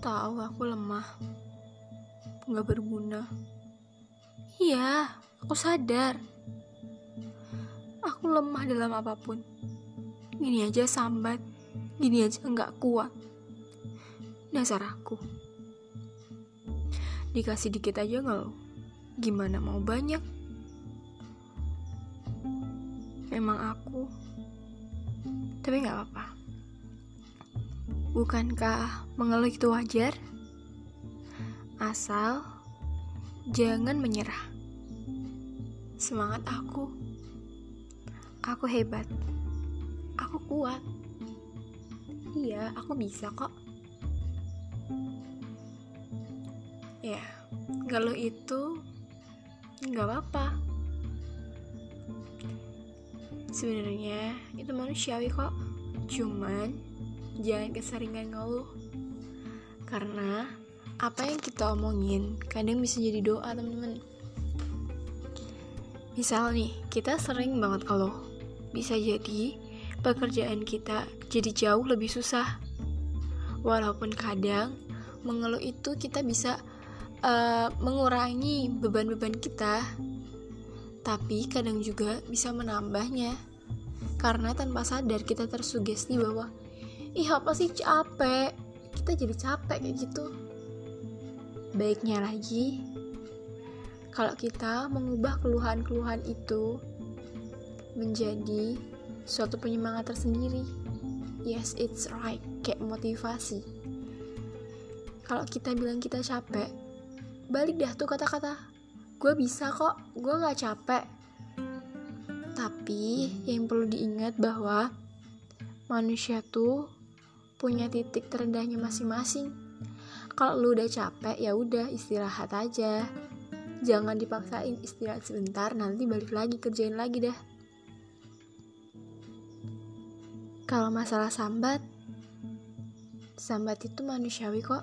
tahu aku lemah. Nggak berguna. Iya, aku sadar. Aku lemah dalam apa pun. Gini aja sambat, gini aja nggak kuat. Dasar aku. Dikasih dikit aja ngeluh. Gimana mau banyak? Memang aku. Tapi nggak apa-apa. Bukankah mengeluh itu wajar? Asal jangan menyerah. Semangat aku. Aku hebat. Aku kuat. Iya, aku bisa kok. Ya, ngeluh itu nggak apa-apa. Sebenarnya itu manusiawi kok. Cuman jangan keseringan ngeluh. Karena apa yang kita omongin kadang bisa jadi doa teman-teman. Misal nih kita sering banget kalau bisa jadi pekerjaan kita jadi jauh lebih susah. Walaupun kadang mengeluh itu kita bisa uh, mengurangi beban-beban kita. Tapi kadang juga bisa menambahnya. Karena tanpa sadar kita tersugesti bahwa ih apa sih? Capek. Kita jadi capek kayak gitu. Baiknya lagi kalau kita mengubah keluhan-keluhan itu menjadi suatu penyemangat tersendiri. Yes it's right. Kayak motivasi. Kalau kita bilang kita capek balik dah tuh kata-kata gue bisa kok gue gak capek. Tapi yang perlu diingat bahwa manusia tuh punya titik terendahnya masing-masing. Kalau lu udah capek, ya udah istirahat aja. Jangan dipaksain istirahat sebentar, nanti balik lagi kerjain lagi dah. Kalau masalah sambat, sambat itu manusiawi kok.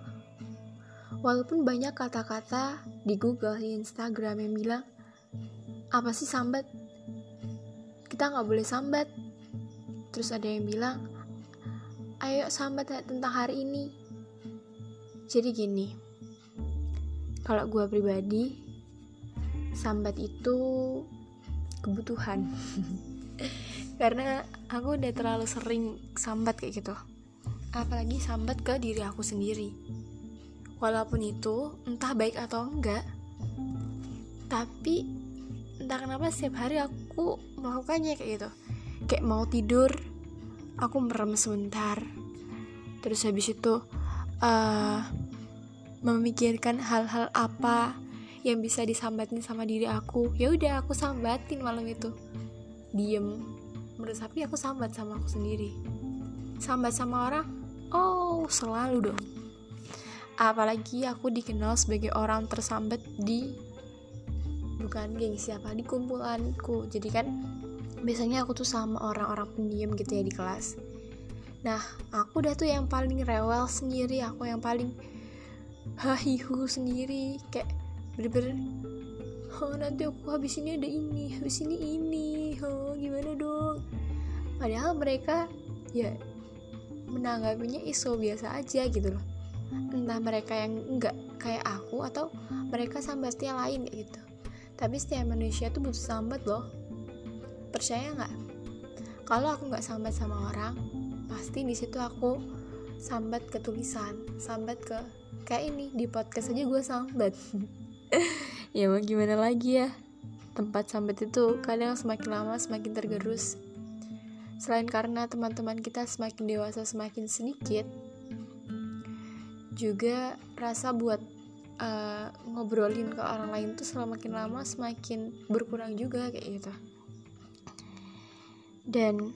Walaupun banyak kata-kata di Google, di Instagram yang bilang, apa sih sambat? Kita nggak boleh sambat. Terus ada yang bilang, ayo sambat tentang hari ini. Jadi gini kalau gue pribadi sambat itu kebutuhan. Karena aku udah terlalu sering sambat kayak gitu. Apalagi sambat ke diri aku sendiri. Walaupun itu entah baik atau enggak tapi entah kenapa setiap hari aku melakukannya kayak gitu. Kayak mau tidur aku merem sebentar. Terus habis itu uh, memikirkan hal-hal apa yang bisa disambatin sama diri aku. Ya udah aku sambatin malam itu. Diem. Meresapi aku sambat sama aku sendiri. Sambat sama orang? Oh selalu dong. Apalagi aku dikenal sebagai orang tersambat di bukan geng siapa di kumpulanku. Jadi kan biasanya aku tuh sama orang-orang pendiam gitu ya di kelas. Nah aku udah tuh yang paling rewel sendiri aku yang paling hahihu sendiri kayak bener-bener oh nanti aku habis ini ada ini habis ini ini oh gimana dong? Padahal mereka ya menanggapinya iso biasa aja gitu loh. Entah mereka yang enggak kayak aku atau mereka sambatnya lain gitu. Tapi setiap manusia tuh butuh sambat loh percaya nggak? Kalau aku nggak sambat sama orang pasti di situ aku sambat ke tulisan sambat ke kayak ini di podcast aja gue sambat. Ya mau gimana lagi ya? Tempat sambat itu kadang semakin lama semakin tergerus. Selain karena teman-teman kita semakin dewasa semakin sedikit juga rasa buat uh, ngobrolin ke orang lain tuh semakin lama semakin berkurang juga kayak gitu dan